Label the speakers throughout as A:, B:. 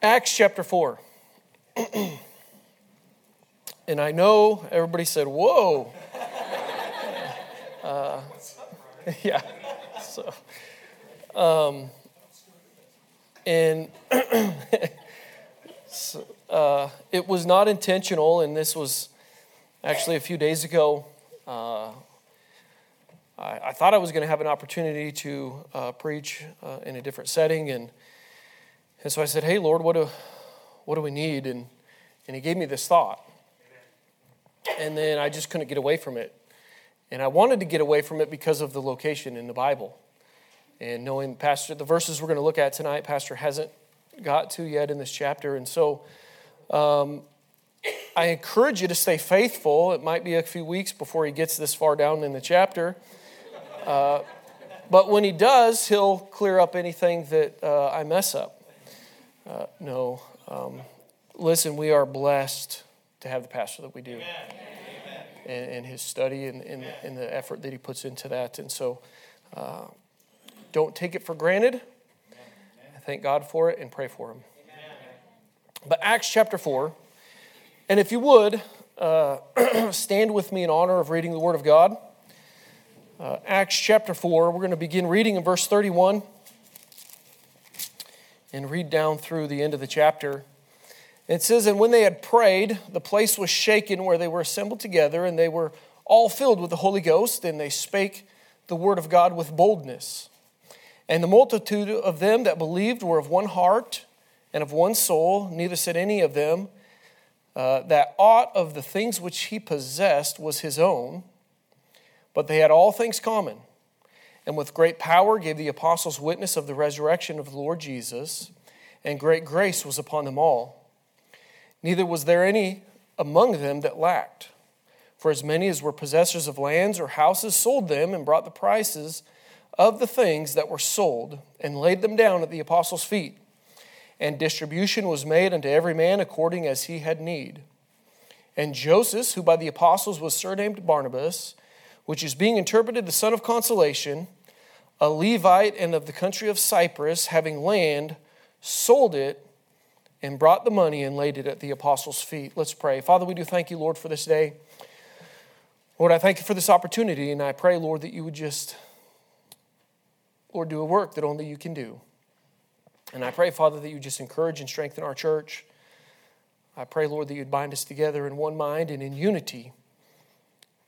A: Acts chapter 4. and I know everybody said, Whoa. Uh, yeah. So, um, and so, uh, it was not intentional, and this was actually a few days ago. Uh, I, I, thought I was going to have an opportunity to uh, preach uh, in a different setting, and and so I said, Hey, Lord, what do, what do we need? And, and He gave me this thought. And then I just couldn't get away from it. And I wanted to get away from it because of the location in the Bible. And knowing Pastor, the verses we're going to look at tonight, Pastor hasn't got to yet in this chapter. And so um, I encourage you to stay faithful. It might be a few weeks before he gets this far down in the chapter. Uh, but when he does, he'll clear up anything that uh, I mess up. Uh, no. Um, listen, we are blessed to have the pastor that we do. And, and, his study and, and, and, the effort that he puts into that. And so uh, don't take it for granted. Thank God for it and pray for him. But Acts chapter 4, and if you would, uh, stand with me in honor of reading the Word of God. Uh, Acts chapter 4, we're going to begin reading in verse 31 and read down through the end of the chapter. It says, And when they had prayed, the place was shaken where they were assembled together, and they were all filled with the Holy Ghost, and they spake the word of God with boldness. And the multitude of them that believed were of one heart and of one soul, neither said any of them uh, that aught of the things which he possessed was his own, but they had all things common and with great power gave the apostles witness of the resurrection of the Lord Jesus, and great grace was upon them all. Neither was there any among them that lacked. For as many as were possessors of lands or houses sold them and brought the prices of the things that were sold and laid them down at the apostles' feet. And distribution was made unto every man according as he had need. And Joseph, who by the apostles was surnamed Barnabas, which is being interpreted the son of consolation, a Levite and of the country of Cyprus, having land, sold it and brought the money and laid it at the apostles' feet. Let's pray. Father, we do thank you, Lord, for this day. Lord, I thank you for this opportunity, and I pray, Lord, that you would just, Lord, do a work that only you can do. And I pray, Father, that you just encourage and strengthen our church. I pray, Lord, that you'd bind us together in one mind and in unity,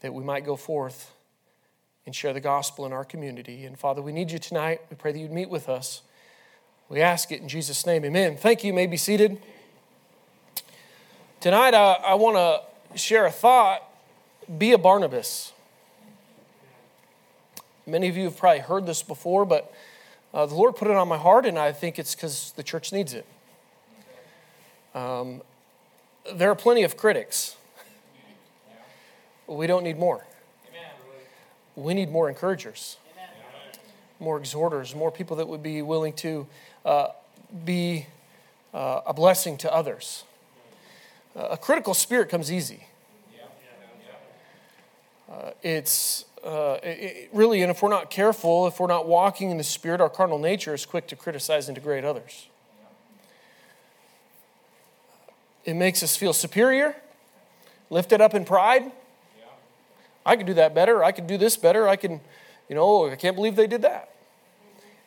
A: that we might go forth and share the gospel in our community. And Father, we need you tonight. We pray that you'd meet with us. We ask it in Jesus' name. Amen. Thank you. you may be seated. Tonight, I, I want to share a thought be a Barnabas. Many of you have probably heard this before, but uh, the Lord put it on my heart, and I think it's because the church needs it. Um, there are plenty of critics. We don't need more we need more encouragers, more exhorters, more people that would be willing to uh, be uh, a blessing to others. Uh, a critical spirit comes easy. Uh, it's uh, it, really, and if we're not careful, if we're not walking in the spirit, our carnal nature is quick to criticize and degrade others. It makes us feel superior, lifted up in pride I could do that better. I could do this better. I can, you know, I can't believe they did that.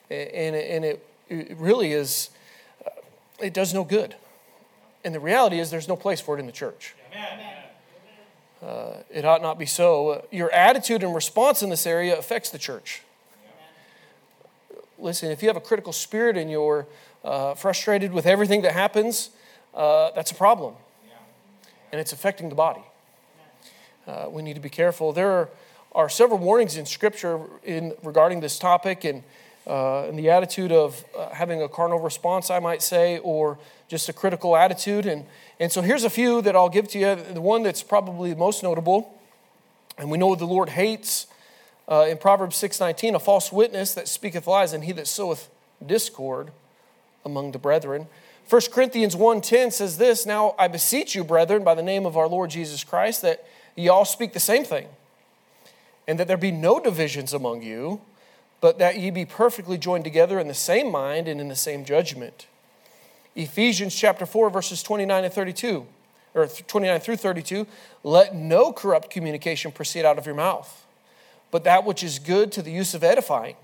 A: And, and it, it really is, uh, it does no good. And the reality is, there's no place for it in the church. Uh, it ought not be so. Your attitude and response in this area affects the church. Listen, if you have a critical spirit and you're uh, frustrated with everything that happens, uh, that's a problem. And it's affecting the body uh, we need to be careful. There are, several warnings in Scripture in regarding this topic and, uh, and the attitude of uh, having a carnal response, I might say, or just a critical attitude. And, and so here's a few that I'll give to you. The one that's probably the most notable, and we know the Lord hates uh, in Proverbs 6:19, a false witness that speaketh lies, and he that soweth discord among the brethren. 1 Corinthians 1:10 says this, Now I beseech you, brethren, by the name of our Lord Jesus Christ, that ye all speak the same thing, and that there be no divisions among you, but that ye be perfectly joined together in the same mind and in the same judgment. Ephesians chapter 4, verses 29 and 32, or 29 through 32, let no corrupt communication proceed out of your mouth, but that which is good to the use of edifying,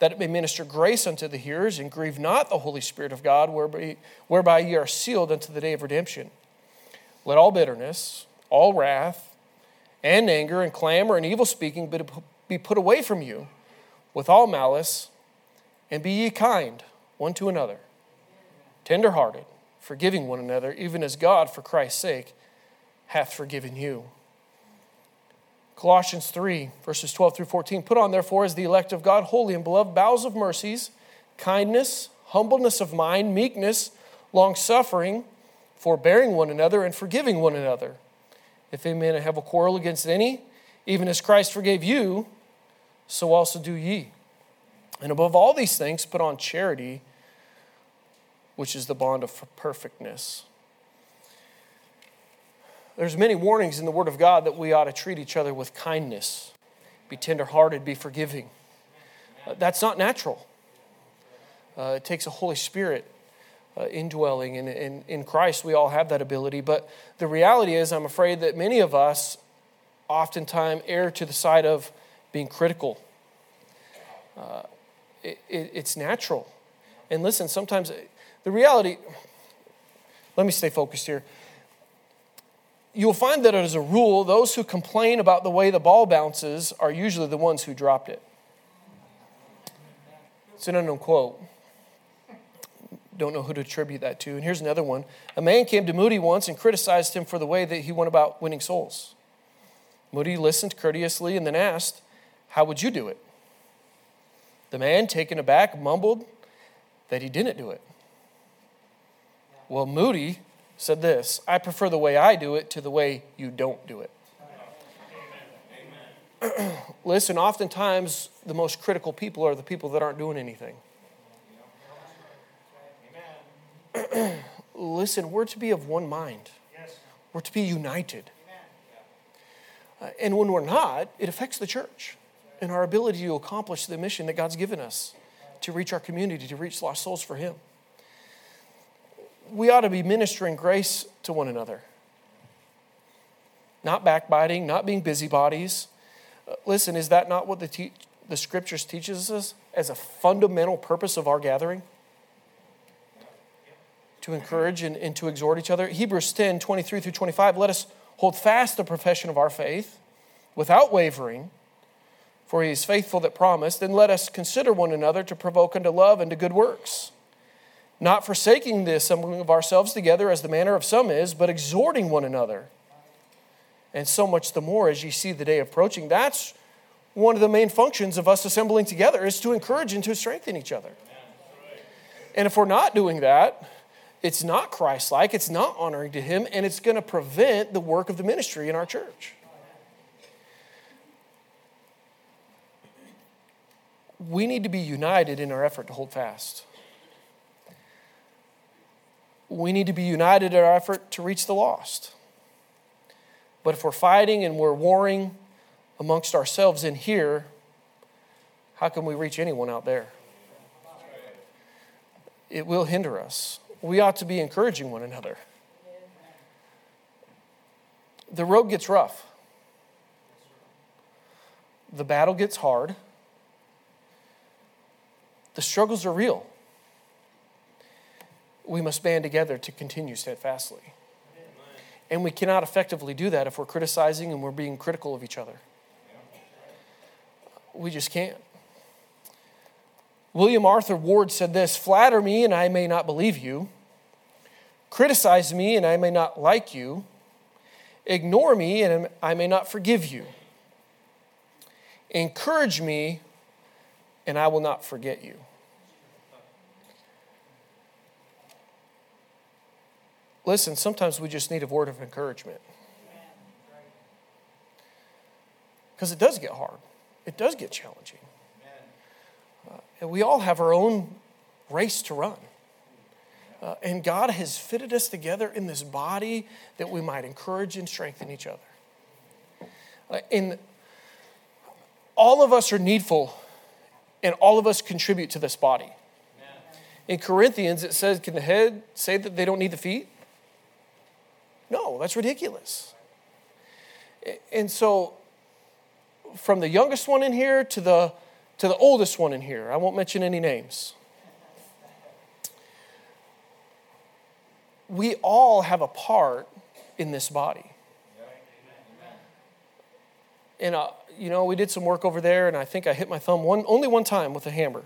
A: that it may minister grace unto the hearers, and grieve not the Holy Spirit of God, whereby, whereby ye are sealed unto the day of redemption. Let all bitterness, all wrath, and anger, and clamor, and evil speaking be put away from you with all malice, and be ye kind one to another tenderhearted, forgiving one another, even as God, for Christ's sake, hath forgiven you. Colossians 3, verses 12 through 14. Put on, therefore, as the elect of God, holy and beloved, bowels of mercies, kindness, humbleness of mind, meekness, long suffering, forbearing one another, and forgiving one another. If any man have a quarrel against any, even as Christ forgave you, so also do ye. And above all these things, put on charity which is the bond of perfectness. There's many warnings in the Word of God that we ought to treat each other with kindness, be tenderhearted, be forgiving. Uh, that's not natural. Uh, it takes a Holy Spirit uh, indwelling, and in, in Christ we all have that ability. But the reality is, I'm afraid that many of us oftentimes err to the side of being critical. Uh, it, it, it's natural. And listen, sometimes the reality, let me stay focused here. You'll find that as a rule, those who complain about the way the ball bounces are usually the ones who dropped it. It's an unknown quote. Don't know who to attribute that to. And here's another one. A man came to Moody once and criticized him for the way that he went about winning souls. Moody listened courteously and then asked, How would you do it? The man, taken aback, mumbled that he didn't do it. Well, Moody said this I prefer the way I do it to the way you don't do it. Listen, oftentimes the most critical people are the people that aren't doing anything. Listen, we're to be of one mind, we're to be united. Uh, and when we're not, it affects the church and our ability to accomplish the mission that God's given us to reach our community, to reach lost souls for Him we ought to be ministering grace to one another. Not backbiting, not being busybodies. Uh, listen, is that not what the, te- the scriptures teaches us as a fundamental purpose of our gathering? To encourage and, and to exhort each other. Hebrews 10 23 through 25. Let us hold fast the profession of our faith without wavering, for he is faithful that promised. And let us consider one another to provoke unto love and to good works not forsaking the assembling of ourselves together as the manner of some is, but exhorting one another. And so much the more as you see the day approaching. That's one of the main functions of us assembling together is to encourage and to strengthen each other. And if we're not doing that, it's not Christ like, it's not honoring to Him, and it's going to prevent the work of the ministry in our church. We need to be united in our effort to hold fast we need to be united in our effort to reach the lost. But if we're fighting and we're warring amongst ourselves in here, how can we reach anyone out there? It will hinder us. We ought to be encouraging one another. The road gets rough, the battle gets hard, the struggles are real we must band together to continue steadfastly. And we cannot effectively do that if we're criticizing and we're being critical of each other. We just can't. William Arthur Ward said this Flatter me, and I may not believe you. Criticize me, and I may not like you. Ignore me, and I may not forgive you. Encourage me, and I will not forget you. Listen, sometimes we just need a word of encouragement. Because it does get hard, it does get challenging. Uh, and we all have our own race to run. Uh, and God has fitted us together in this body that we might encourage and strengthen each other. Uh, and all of us are needful, and all of us contribute to this body. in Corinthians, it says, Can the head say that they don't need the feet? No, that's ridiculous. And so, from the youngest one in here to the, to the oldest one in here, I won't mention any names. We all have a part in this body. And, uh, you know, we did some work over there, and I think I hit my thumb one, only one time with a hammer.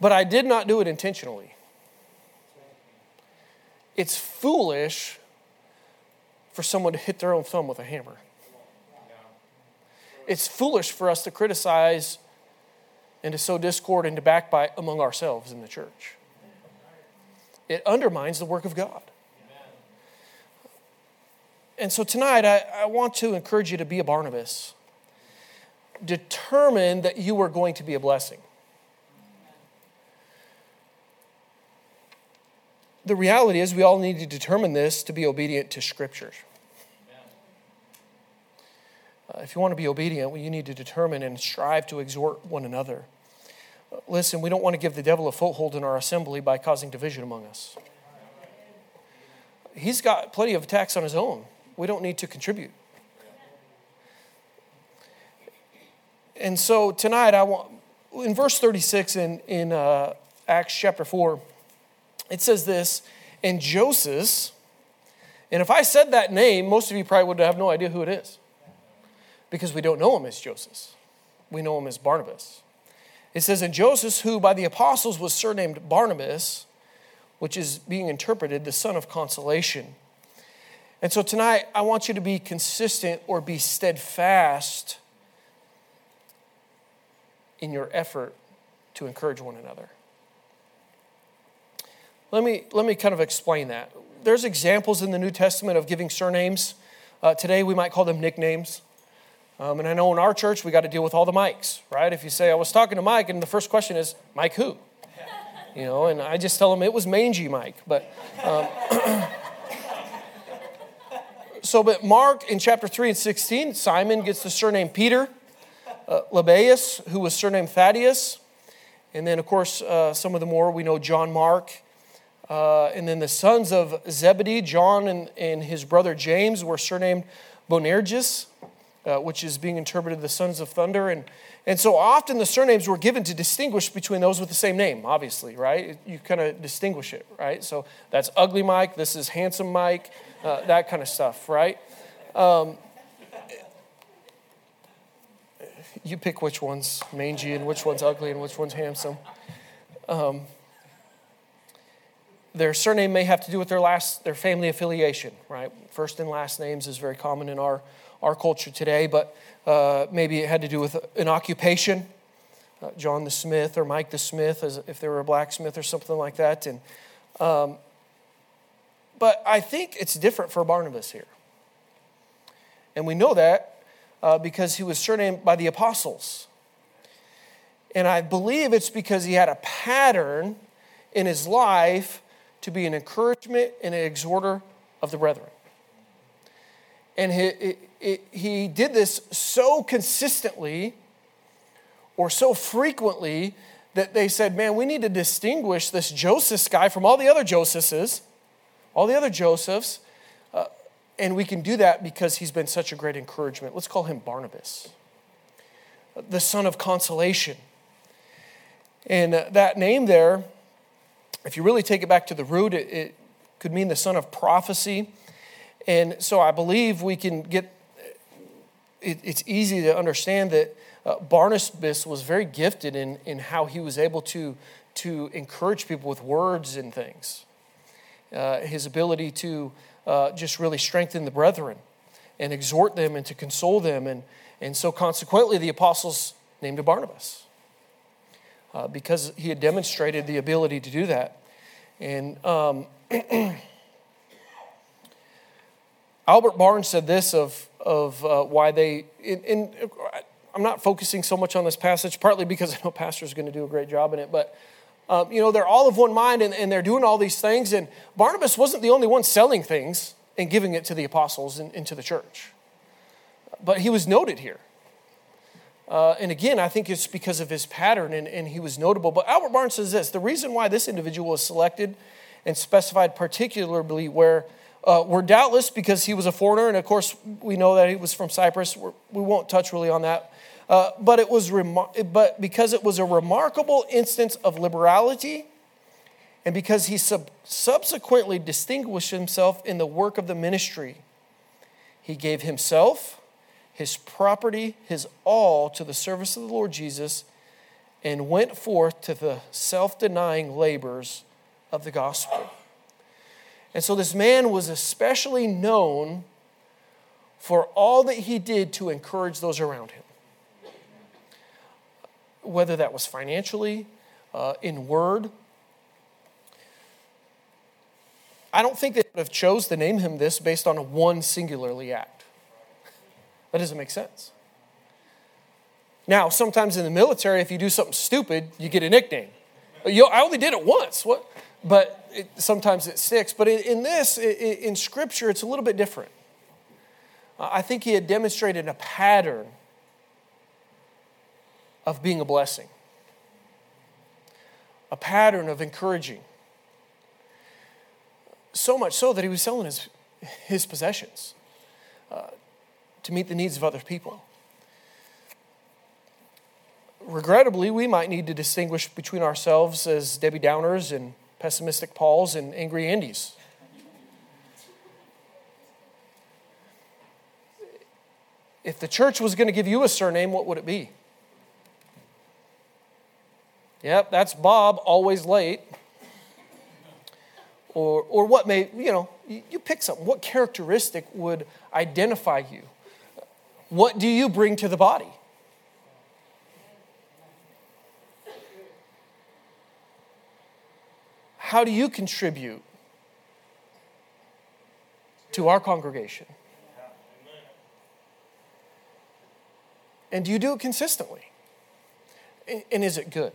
A: But I did not do it intentionally. It's foolish for someone to hit their own thumb with a hammer. It's foolish for us to criticize and to sow discord and to backbite among ourselves in the church. It undermines the work of God. And so tonight, I, I want to encourage you to be a Barnabas. Determine that you are going to be a blessing. The reality is, we all need to determine this to be obedient to Scripture. Uh, if you want to be obedient, well, you need to determine and strive to exhort one another. Uh, listen, we don't want to give the devil a foothold in our assembly by causing division among us. He's got plenty of attacks on his own. We don't need to contribute. And so tonight, I want, in verse 36 in, in uh, Acts chapter 4, it says this, and Joseph, and if I said that name, most of you probably would have no idea who it is because we don't know him as Joseph. We know him as Barnabas. It says, and Joseph, who by the apostles was surnamed Barnabas, which is being interpreted the son of consolation. And so tonight, I want you to be consistent or be steadfast in your effort to encourage one another. Let me, let me kind of explain that. There's examples in the New Testament of giving surnames. Uh, today we might call them nicknames. Um, and I know in our church we got to deal with all the Mikes, right? If you say, I was talking to Mike, and the first question is, Mike who? You know, and I just tell them it was Mangy Mike. But um, so, but Mark in chapter 3 and 16, Simon gets the surname Peter. Uh, Lebbaeus, who was surnamed Thaddeus. And then, of course, uh, some of the more we know John Mark uh, and then the sons of Zebedee, John and, and his brother James, were surnamed Boanerges, uh, which is being interpreted the sons of thunder. And, and so often the surnames were given to distinguish between those with the same name, obviously, right? You kind of distinguish it, right? So that's ugly Mike, this is handsome Mike, uh, that kind of stuff, right? Um, you pick which one's mangy and which one's ugly and which one's handsome. Um, their surname may have to do with their last their family affiliation right? First and last names is very common in our our culture today but uh, maybe it had to do with an occupation. Uh, john the smith or mike the smith as if they were a blacksmith or something like that and um, but i think it's different for barnabas here. And we know that uh, because he was surnamed by the apostles. And i believe it's because he had a pattern in his life to be an encouragement and an exhorter of the brethren. And he, he, he did this so consistently or so frequently that they said, man, we need to distinguish this Joseph guy from all the other Josephs, all the other Josephs. Uh, and we can do that because he's been such a great encouragement. Let's call him Barnabas, the son of consolation. And uh, that name there if you really take it back to the root, it, it could mean the son of prophecy. And so I believe we can get, it, it's easy to understand that uh, Barnabas was very gifted in, in how he was able to, to encourage people with words and things. Uh, his ability to uh, just really strengthen the brethren and exhort them and to console them. And, and so, consequently, the apostles named him Barnabas uh, because he had demonstrated the ability to do that. And um, Albert Barnes said this of, of uh, why they, in, in, I'm not focusing so much on this passage, partly because I know Pastor's going to do a great job in it, but um, you know, they're all of one mind and, and, they're doing all these things. And Barnabas wasn't the only one selling things and giving it to the apostles and, and to the church. But he was noted here. Uh, and again, I think it's because of his pattern and, and he was notable. But Albert Barnes says this the reason why this individual was selected and specified particularly where uh, were doubtless because he was a foreigner, and of course we know that he was from Cyprus. We're, we will not touch really on that, uh, but it was remar- but because it was a remarkable instance of liberality, and because he sub- subsequently distinguished himself in the work of the ministry, he gave himself, his property, his all to the service of the Lord Jesus, and went forth to the self-denying labors of the gospel. And so this man was especially known for all that he did to encourage those around him. Whether that was financially, uh, in word. I don't think they would have chose to name him this based on one singularly act. That doesn't make sense. Now, sometimes in the military, if you do something stupid, you get a nickname. You, I only did it once. What? but it, sometimes it sticks. But in, in this, in, in Scripture, it's a little bit different. I think he had demonstrated a pattern of being a blessing, a pattern of encouraging. So much so that he was selling his, his possessions uh, to meet the needs of other people regrettably, we might need to distinguish between ourselves as Debbie Downers and pessimistic Pauls and angry Andys. If the church was going to give you a surname, what would it be? Yep, that's Bob, always late. Or, or what may, you know, you pick something. What characteristic would identify you? What do you bring to the body? How do you contribute to our congregation? And do you do it consistently? And is it good?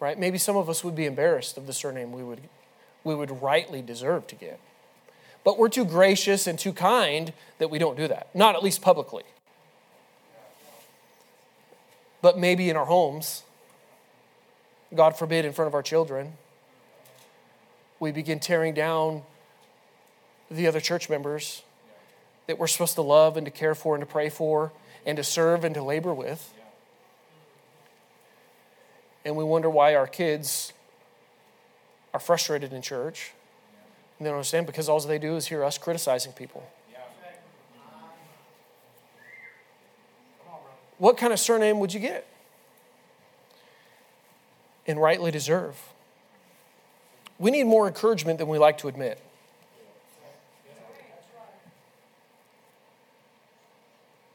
A: Right? Maybe some of us would be embarrassed of the surname we would, we would rightly deserve to get. But we're too gracious and too kind that we don't do that, not at least publicly. But maybe in our homes, God forbid, in front of our children, we begin tearing down the other church members that we're supposed to love and to care for and to pray for and to serve and to labor with. And we wonder why our kids are frustrated in church. And they don't understand because all they do is hear us criticizing people. What kind of surname would you get? and rightly deserve. We need more encouragement than we like to admit.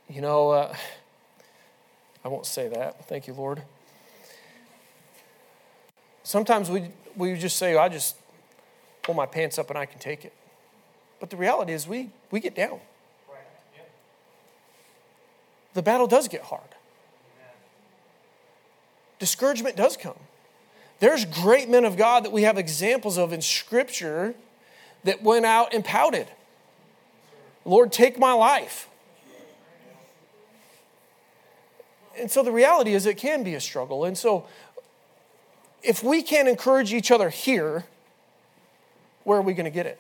A: You know, uh, I won't say that. Thank you, Lord. Sometimes we, we just say, I just pull my pants up and I can take it. But the reality is, we, we get down. The battle does get hard. Discouragement does come. There's great men of God that we have examples of in Scripture that went out and pouted. Lord, take my life. And so the reality is, it can be a struggle. And so, if we can't encourage each other here, where are we going to get it?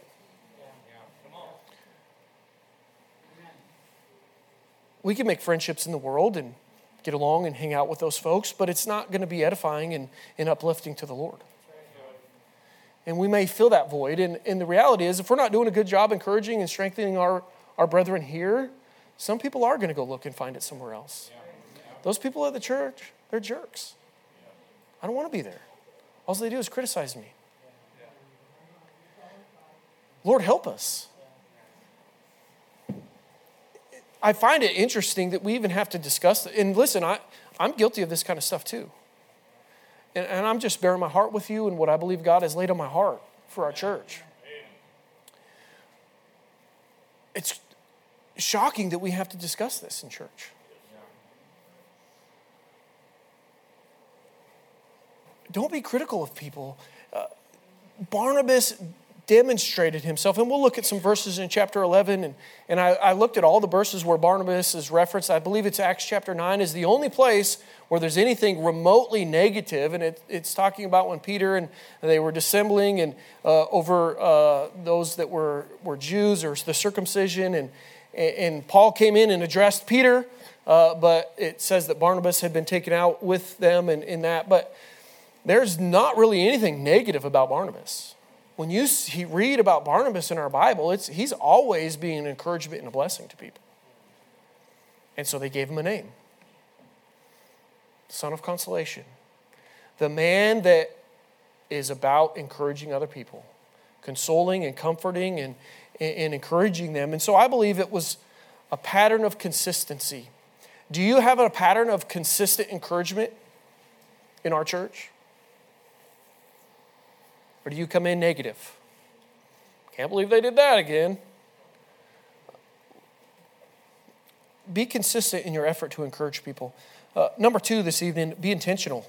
A: We can make friendships in the world and get along and hang out with those folks, but it's not going to be edifying and, and uplifting to the Lord. And we may fill that void. And, and the reality is, if we're not doing a good job encouraging and strengthening our, our brethren here, some people are going to go look and find it somewhere else. Those people at the church, they're jerks. I don't want to be there. All they do is criticize me. Lord, help us. I find it interesting that we even have to discuss. And listen, I, I'm guilty of this kind of stuff too. And, and I'm just bearing my heart with you and what I believe God has laid on my heart for our church. It's shocking that we have to discuss this in church. Don't be critical of people. Uh, Barnabas demonstrated himself. And we'll look at some verses in chapter 11. And, and I, I looked at all the verses where Barnabas is referenced. I believe it's Acts chapter 9 is the only place where there's anything remotely negative. And it, it's talking about when Peter and they were dissembling and uh, over uh, those that were, were Jews or the circumcision. And, and Paul came in and addressed Peter. Uh, but it says that Barnabas had been taken out with them and in that. But there's not really anything negative about Barnabas. When you read about Barnabas in our Bible, it's, he's always being an encouragement and a blessing to people. And so they gave him a name Son of Consolation. The man that is about encouraging other people, consoling and comforting and, and encouraging them. And so I believe it was a pattern of consistency. Do you have a pattern of consistent encouragement in our church? Or do you come in negative? Can't believe they did that again. Be consistent in your effort to encourage people. Uh, number two this evening, be intentional.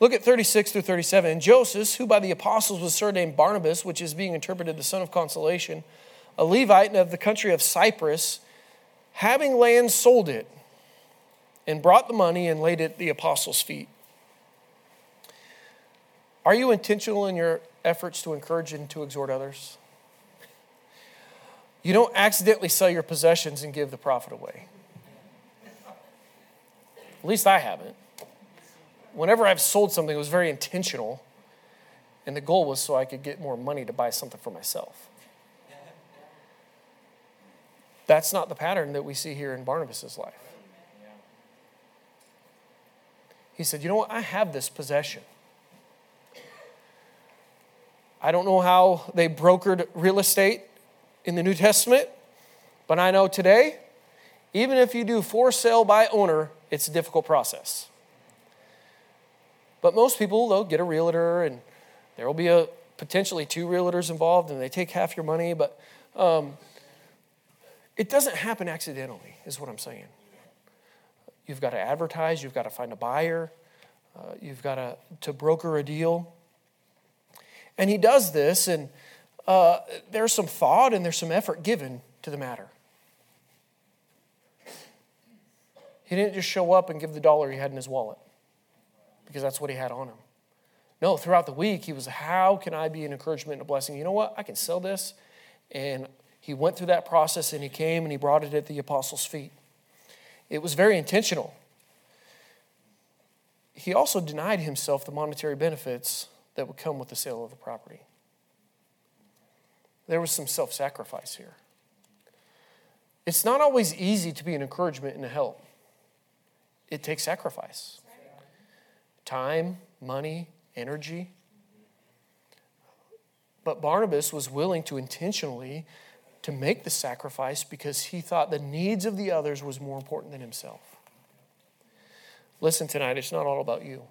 A: Look at 36 through 37. And Joseph, who by the apostles was surnamed Barnabas, which is being interpreted the son of consolation, a Levite of the country of Cyprus, having land, sold it, and brought the money and laid it at the apostles' feet. Are you intentional in your efforts to encourage and to exhort others? You don't accidentally sell your possessions and give the profit away. At least I haven't. Whenever I've sold something, it was very intentional, and the goal was so I could get more money to buy something for myself. That's not the pattern that we see here in Barnabas' life. He said, You know what? I have this possession. I don't know how they brokered real estate in the New Testament, but I know today, even if you do for sale by owner, it's a difficult process. But most people, they'll get a realtor, and there will be a potentially two realtors involved, and they take half your money. But um, it doesn't happen accidentally, is what I'm saying. You've got to advertise, you've got to find a buyer, uh, you've got to, to broker a deal. And he does this, and uh, there's some thought and there's some effort given to the matter. He didn't just show up and give the dollar he had in his wallet because that's what he had on him. No, throughout the week, he was, How can I be an encouragement and a blessing? You know what? I can sell this. And he went through that process and he came and he brought it at the apostles' feet. It was very intentional. He also denied himself the monetary benefits that would come with the sale of the property. There was some self sacrifice here. It's not always easy to be an encouragement and a help, it takes sacrifice time, money, energy. But Barnabas was willing to intentionally to make the sacrifice because he thought the needs of the others was more important than himself. Listen tonight, it's not all about you.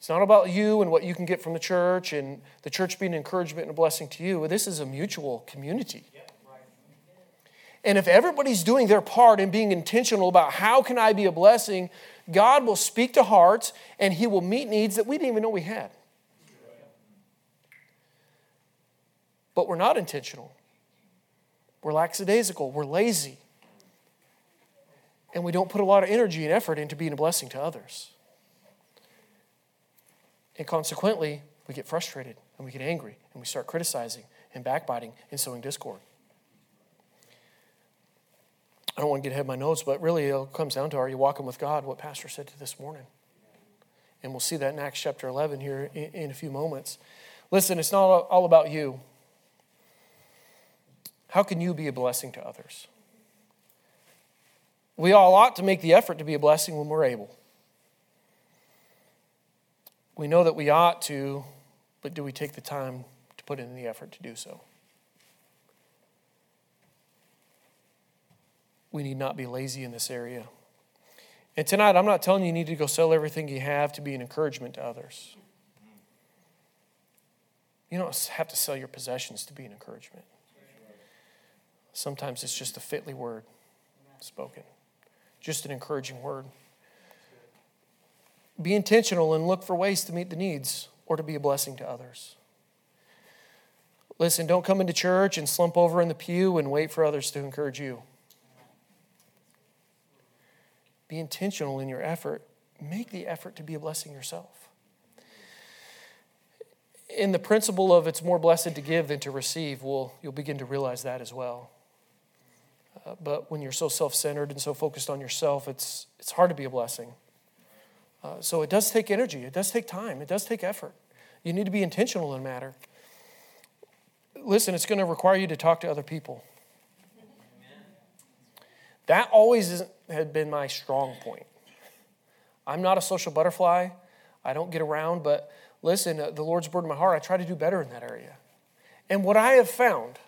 A: It's not about you and what you can get from the church and the church being an encouragement and a blessing to you. This is a mutual community. And if everybody's doing their part and being intentional about how can I be a blessing, God will speak to hearts and He will meet needs that we didn't even know we had. But we're not intentional. We're lackadaisical. We're lazy. And we don't put a lot of energy and effort into being a blessing to others. And consequently, we get frustrated and we get angry and we start criticizing and backbiting and sowing discord. I don't want to get ahead of my notes, but really it comes down to are you walking with God, what Pastor said to this morning. And we'll see that in Acts chapter 11 here in, in a few moments. Listen, it's not all about you. How can you be a blessing to others? We all ought to make the effort to be a blessing when we're able. We know that we ought to, but do we take the time to put in the effort to do so? We need not be lazy in this area. And tonight, I'm not telling you you need to go sell everything you have to be an encouragement to others. You don't have to sell your possessions to be an encouragement. Sometimes it's just a fitly word spoken, just an encouraging word. Be intentional and look for ways to meet the needs or to be a blessing to others. Listen, don't come into church and slump over in the pew and wait for others to encourage you. Be intentional in your effort. Make the effort to be a blessing yourself. In the principle of it's more blessed to give than to receive, well, you'll begin to realize that as well. Uh, but when you're so self centered and so focused on yourself, it's, it's hard to be a blessing. Uh, so it does take energy, it does take time, it does take effort. You need to be intentional in matter. Listen, it's going to require you to talk to other people. That always had been my strong point. I'm not a social butterfly. I don't get around, but listen, uh, the Lord's burdened my heart. I try to do better in that area. And what I have found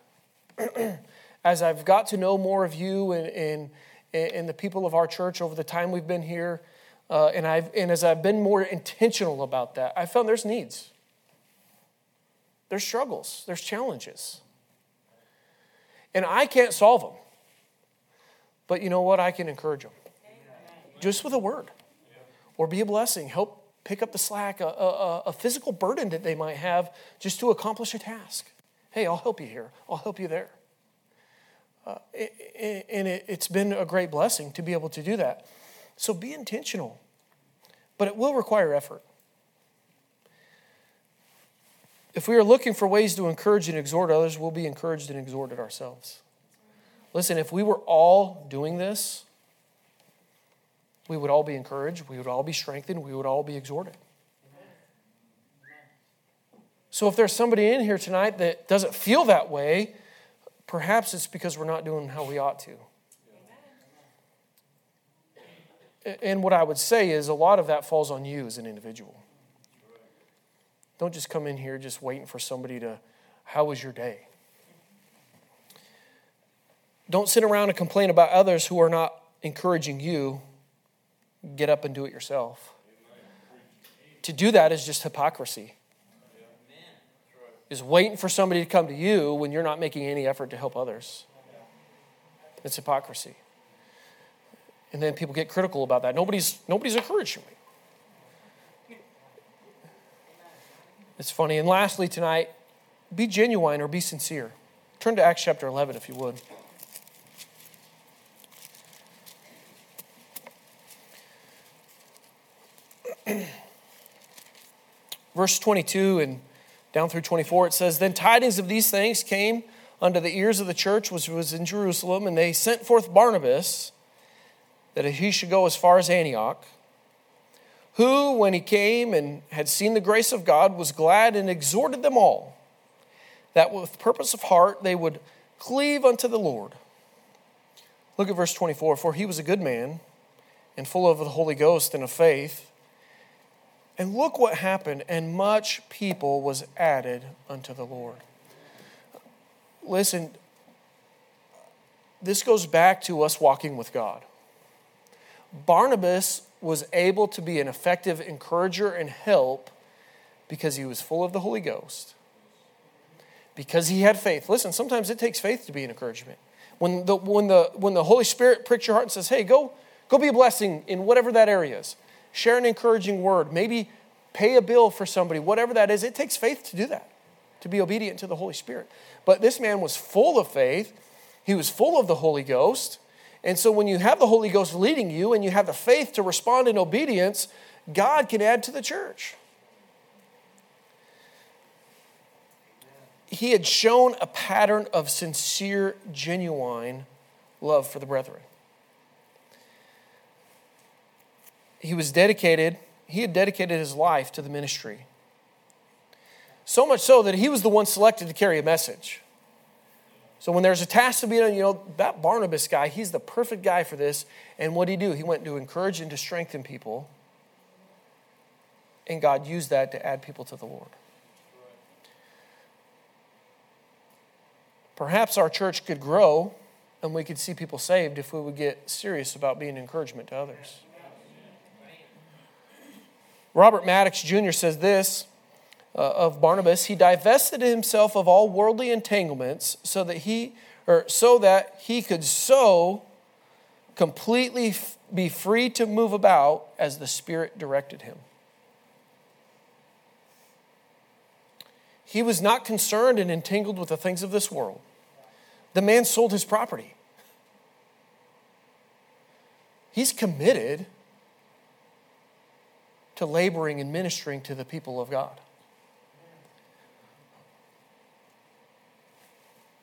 A: as I've got to know more of you and, and, and the people of our church over the time we've been here, uh, and, I've, and as I've been more intentional about that, I found there's needs, there's struggles, there's challenges. And I can't solve them. But you know what? I can encourage them just with a word or be a blessing. Help pick up the slack, a, a, a, physical burden that they might have just to accomplish a task. Hey, I'll help you here, I'll help you there. Uh, and it, it's been a great blessing to be able to do that. So be intentional, but it will require effort. If we are looking for ways to encourage and exhort others, we'll be encouraged and exhorted ourselves. Listen, if we were all doing this, we would all be encouraged, we would all be strengthened, we would all be exhorted. So if there's somebody in here tonight that doesn't feel that way, perhaps it's because we're not doing how we ought to. And what I would say is a lot of that falls on you as an individual. Don't just come in here just waiting for somebody to, how was your day? Don't sit around and complain about others who are not encouraging you. Get up and do it yourself. To do that is just hypocrisy. Is waiting for somebody to come to you when you're not making any effort to help others. It's hypocrisy. And then people get critical about that. Nobody's, nobody's encouraging me. It's funny. And lastly, tonight, be genuine or be sincere. Turn to Acts chapter 11 if you would. Verse 22 and down through 24, it says, Then tidings of these things came unto the ears of the church which was in Jerusalem, and they sent forth Barnabas that he should go as far as Antioch, who, when he came and had seen the grace of God, was glad and exhorted them all that with purpose of heart they would cleave unto the Lord. Look at verse 24 For he was a good man and full of the Holy Ghost and of faith and look what happened, and much people was added unto the Lord. Listen, this goes back to us walking with God. Barnabas was able to be an effective encourager and help because he was full of the Holy Ghost, because he had faith. Listen, sometimes it takes faith to be an encouragement. When the, when the, when the Holy Spirit pricks your heart and says, hey, go, go be a blessing in whatever that area is share an encouraging word, maybe pay a bill for somebody, whatever that is. It takes faith to do that, to be obedient to the Holy Spirit. But this man was full of faith, he was full of the Holy Ghost. And so when you have the Holy Ghost leading you and you have the faith to respond in obedience, God can add to the church. He had shown a pattern of sincere, genuine love for the brethren. he was dedicated, he had dedicated his life to the ministry. So much so that he was the one selected to carry a message. So when there's a task to be done, you know, that Barnabas guy, he's the perfect guy for this. And what did he do? He went to encourage and to strengthen people. And God used that to add people to the Lord. Perhaps our church could grow and we could see people saved if we would get serious about being encouragement to others. Robert Maddox Jr. says this uh, of Barnabas He divested himself of all worldly entanglements so that he, or so that he could sow completely f- be free to move about as the Spirit directed him. He was not concerned and entangled with the things of this world. The man sold his property. He's committed to laboring and ministering to the people of God.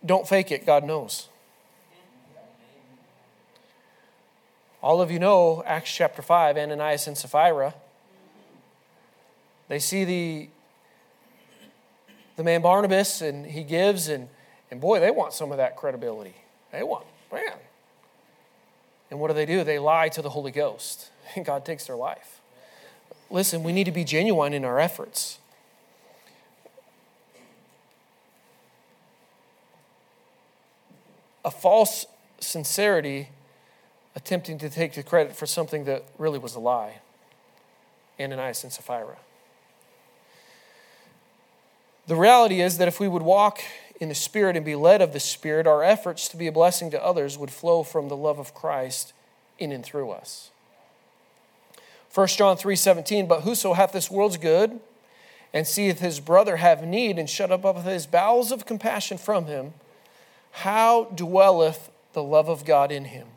A: Don't fake it, God knows. All of you know Acts chapter 5, Ananias and Sapphira. They see the, the man Barnabas and he gives, and, and boy, they want some of that credibility. They want, man. And what do they do? They lie to the Holy Ghost, and God takes their life. Listen, we need to be genuine in our efforts. A false sincerity attempting to take the credit for something that really was a lie. Ananias and Sapphira. The reality is that if we would walk in the Spirit and be led of the Spirit, our efforts to be a blessing to others would flow from the love of Christ in and through us. 1 John 3:17 But whoso hath this world's good and seeth his brother have need and shut up of his bowels of compassion from him how dwelleth the love of God in him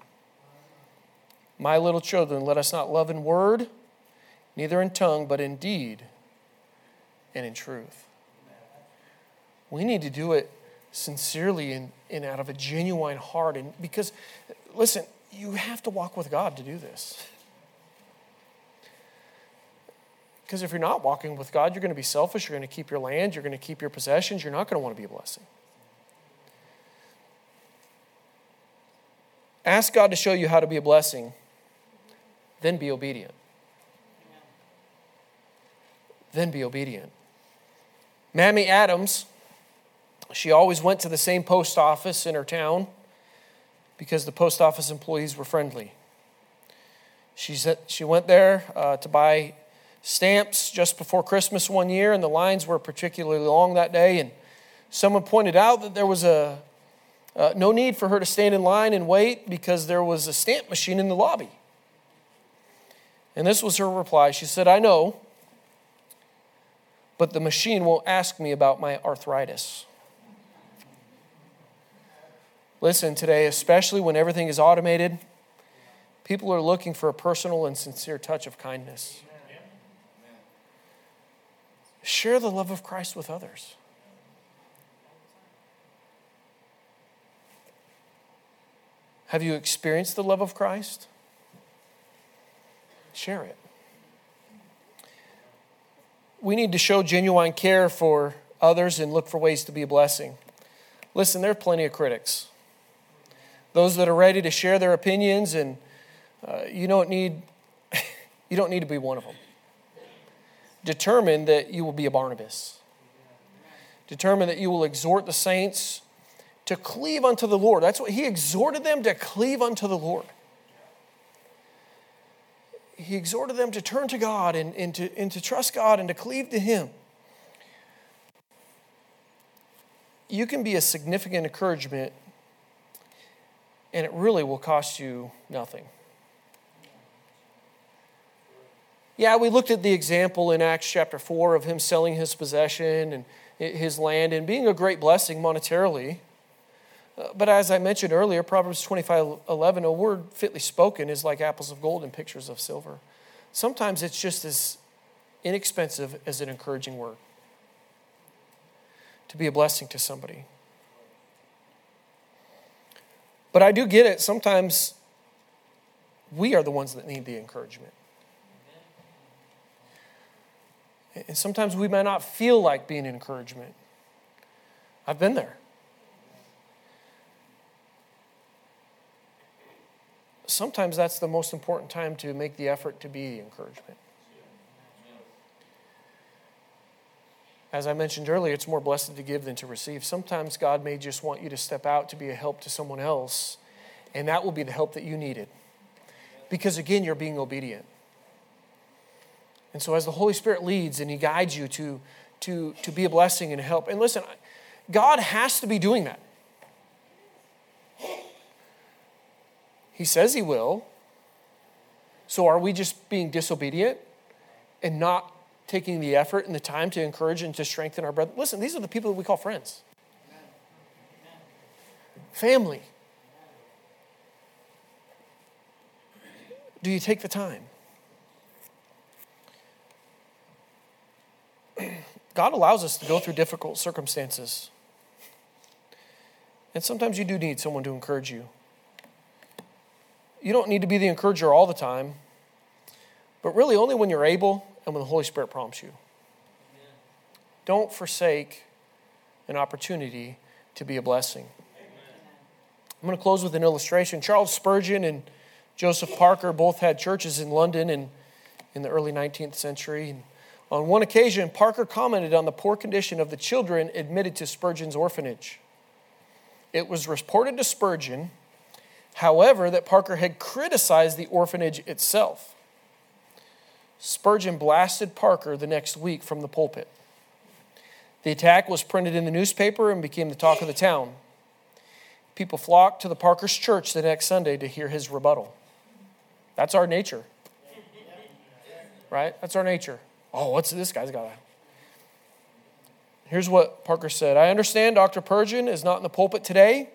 A: my little children, let us not love in word, neither in tongue, but in deed and in truth. We need to do it sincerely and, and out of a genuine heart. And because, listen, you have to walk with God to do this. Because if you're not walking with God, you're going to be selfish. You're going to keep your land. You're going to keep your possessions. You're not going to want to be a blessing. Ask God to show you how to be a blessing then be obedient. Then be obedient. Mamie Adams, she always went to the same post office in her town because the post office employees were friendly. She, said, she went there uh, to buy stamps just before Christmas one year, and the lines were particularly long that day. And someone pointed out that there was a, uh, no need for her to stand in line and wait because there was a stamp machine in the lobby. And this was her reply. She said, I know, but the machine won't ask me about my arthritis. Listen, today, especially when everything is automated, people are looking for a personal and sincere touch of kindness. Share the love of Christ with others. Have you experienced the love of Christ? share it. We need to show genuine care for others and look for ways to be a blessing. Listen, there are plenty of critics. Those that are ready to share their opinions, and uh, you don't need you don't need to be one of them. Determine that you will be a Barnabas. Determine that you will exhort the saints to cleave unto the Lord. That's what he exhorted them to cleave unto the Lord he exhorted them to turn to God and, and, to, and to trust God and to cleave to Him. You can be a significant encouragement, and it really will cost you nothing. Yeah, we looked at the example in Acts chapter 4 of him selling his possession and his land and being a great blessing monetarily. But as I mentioned earlier, Proverbs 25 11, a word fitly spoken is like apples of gold and pictures of silver. Sometimes it's just as inexpensive as an encouraging word to be a blessing to somebody. But I do get it. Sometimes we are the ones that need the encouragement. And sometimes we may not feel like being an encouragement. I've been there. Sometimes that's the most important time to make the effort to be encouragement. As I mentioned earlier, it's more blessed to give than to receive. Sometimes God may just want you to step out to be a help to someone else, and that will be the help that you needed. Because again, you're being obedient. And so, as the Holy Spirit leads and He guides you to, to, to be a blessing and help, and listen, God has to be doing that. He says He will. So are we just being disobedient and not taking the effort and the time to encourage and to strengthen our brother? Listen, these are the people that we call friends, family. Do you take the time? God allows us to go through difficult circumstances. And sometimes you do need someone to encourage you. You don't need to be the encourager all the time, but really only when you're able and when the Holy Spirit prompts you. Don't forsake an opportunity to be a blessing. I'm going to close with an illustration. Charles Spurgeon and Joseph Parker both had churches in London in, in the early 19th century. And on one occasion, Parker commented on the poor condition of the children admitted to Spurgeon's orphanage. It was reported to Spurgeon, however, that Parker had criticized the orphanage itself. Spurgeon blasted Parker the next week from the pulpit. The attack was printed in the newspaper and became the talk of the town. People flocked to the Parker's church the next Sunday to hear his rebuttal. That's our nature. Right? That's our nature. Oh, what's this guy's got? Here's what Parker said I understand Dr. Spurgeon is not in the pulpit today,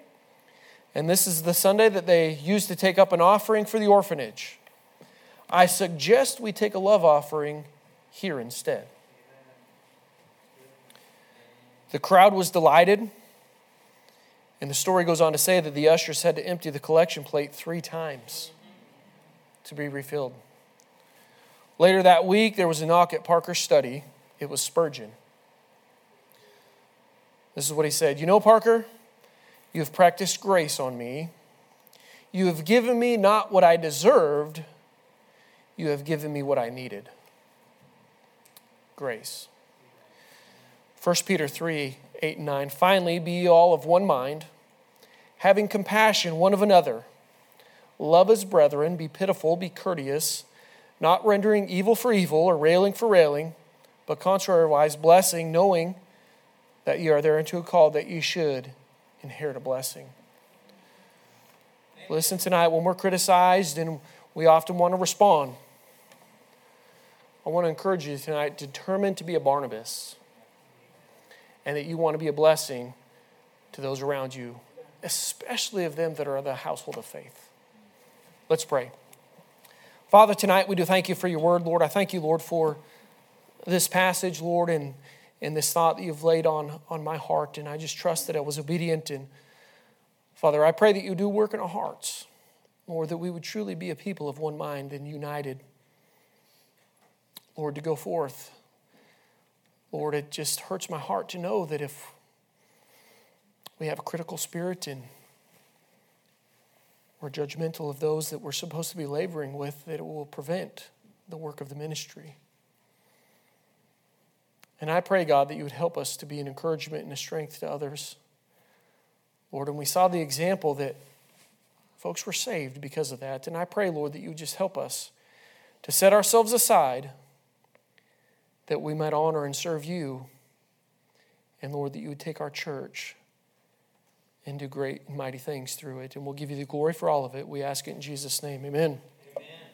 A: and this is the Sunday that they used to take up an offering for the orphanage. I suggest we take a love offering here instead. The crowd was delighted, and the story goes on to say that the ushers had to empty the collection plate three times to be refilled. Later that week, there was a knock at Parker's study. It was Spurgeon. This is what he said You know, Parker, you have practiced grace on me. You have given me not what I deserved, you have given me what I needed. Grace. 1 Peter 3 8 and 9. Finally, be all of one mind, having compassion one of another. Love as brethren, be pitiful, be courteous not rendering evil for evil or railing for railing, but contrariwise blessing, knowing that ye are thereunto called that ye should inherit a blessing. Listen tonight, when we're criticized and we often want to respond, I want to encourage you tonight, determined to be a Barnabas and that you want to be a blessing to those around you, especially of them that are the household of faith. Let's pray. Father, tonight we do thank you for your word, Lord. I thank you, Lord, for this passage, Lord, and, and this thought that you've laid on, on my heart. And I just trust that I was obedient. And Father, I pray that you do work in our hearts, Lord, that we would truly be a people of one mind and united. Lord, to go forth. Lord, it just hurts my heart to know that if we have a critical spirit and or judgmental of those that we're supposed to be laboring with, that it will prevent the work of the ministry. And I pray, God, that you would help us to be an encouragement and a strength to others. Lord, and we saw the example that folks were saved because of that. And I pray, Lord, that you would just help us to set ourselves aside that we might honor and serve you. And Lord, that you would take our church and do great and mighty things through it. And we'll give you the glory for all of it. We ask it in Jesus' name. Amen.